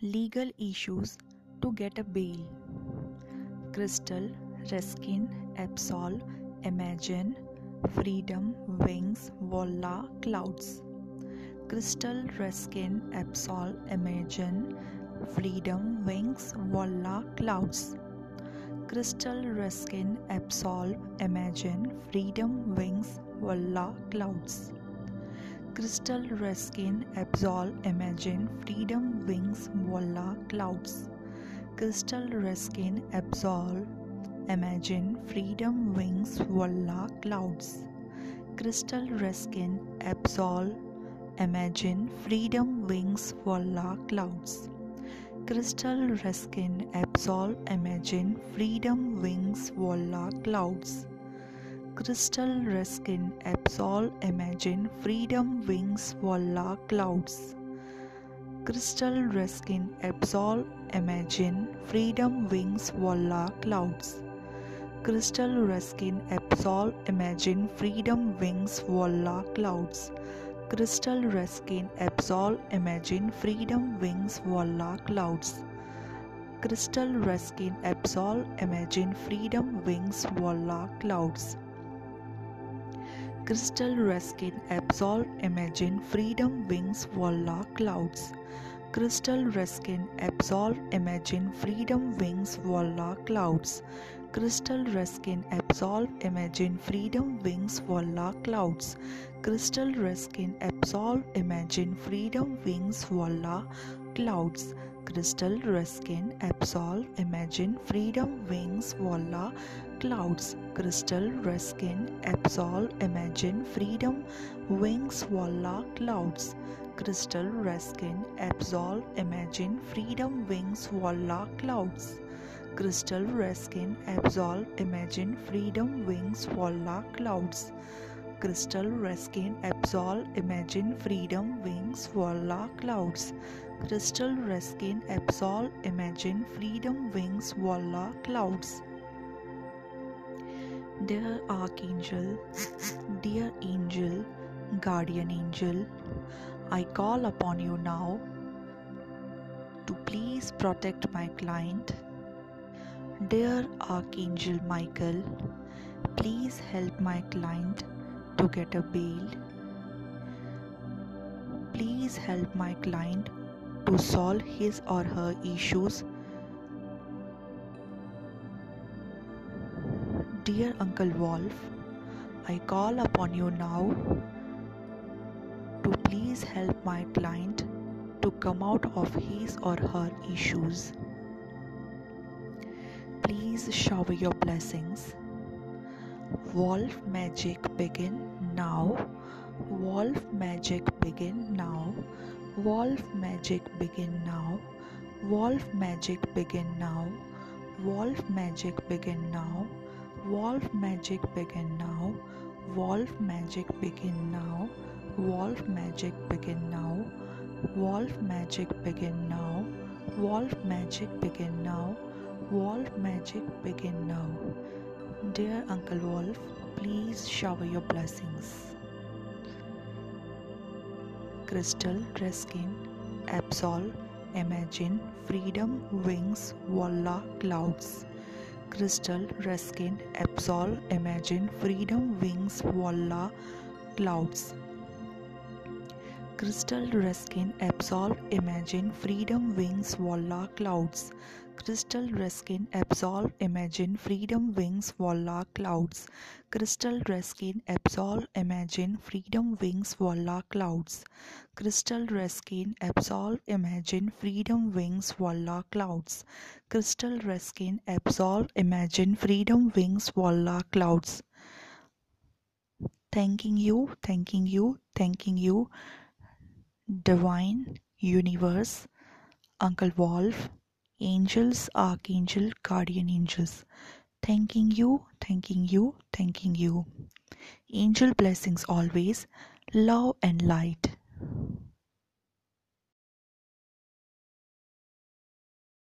Legal issues to get a bail. Crystal, Reskin, Absol, Imagine, Freedom, Wings, Voila, Clouds. Crystal, Reskin, Absol, Imagine, Freedom, Wings, Voila, Clouds. Crystal, Reskin, Absol, Imagine, Freedom, Wings, Voila, Clouds. Crystal Reskin Absol Imagine Freedom Wings Voila Clouds. Crystal Reskin Absol Imagine Freedom Wings Voila Clouds. Crystal Reskin Absol Imagine Freedom Wings Voila Clouds. Crystal Reskin Absol Imagine Freedom Wings Voila Clouds Crystal Reskin Absol Imagine Freedom Wings Voila Clouds. Crystal Reskin Absol Imagine Freedom Wings Voila Clouds. Crystal Reskin Absol Imagine Freedom Wings Voila Clouds. Crystal Reskin Absol Imagine Freedom Wings Voila Clouds. Crystal Reskin Absol Imagine Freedom Wings Voila Clouds Crystal Reskin Absol Imagine Freedom Wings Voila Clouds. Crystal Reskin Absol Imagine Freedom Wings Voila Clouds. Crystal Reskin Absol Imagine Freedom Wings Voila Clouds. Crystal Imagine Freedom Wings Voila Clouds Crystal Ruskin, Absol Imagine Freedom Wings Voila Clouds. Crystal Ruskin, Absol Imagine Freedom Wings Voila Clouds. Crystal Ruskin, Absol Imagine Freedom Wings Voila Clouds. Crystal Reskin Absol Imagine Freedom Wings Voila Clouds Crystal Reskin Absol Imagine Freedom Wings Voila Clouds Crystal Reskin Absol Imagine Freedom Wings Voila Clouds Dear Archangel, dear angel, guardian angel, I call upon you now to please protect my client. Dear Archangel Michael, please help my client to get a bail. Please help my client to solve his or her issues Dear Uncle Wolf, I call upon you now to please help my client to come out of his or her issues. Please shower your blessings. Wolf magic begin now. Wolf magic begin now. Wolf magic begin now. Wolf magic begin now. Wolf magic begin now. Wolf magic begin now. Wolf magic begin now. Wolf magic begin now. Wolf magic begin now. Wolf magic begin now. Wolf magic begin now. Dear Uncle Wolf, please shower your blessings. Crystal, Reskin, Absol, Imagine, Freedom, Wings, Walla, Clouds. Crystal, Reskin, Absol, Imagine, Freedom, Wings, Walla, Clouds. Crystal, Reskin, Absol, Imagine, Freedom, Wings, Voila, Clouds. Crystal, Reskin, absolve Imagine, Freedom, Wings, Voila, Clouds. Crystal, Reskin, absolve Imagine, Freedom, Wings, Voila, Clouds. Crystal, Reskin, absolve Imagine, Freedom, Wings, Voila, Clouds. Crystal, Reskin, Absol, Imagine, Freedom, Wings, Voila, Clouds. Thanking you, thanking you, thanking you, Divine, Universe, Uncle Wolf, angels, archangel, guardian angels. Thanking you, thanking you, thanking you. Angel blessings always, love and light.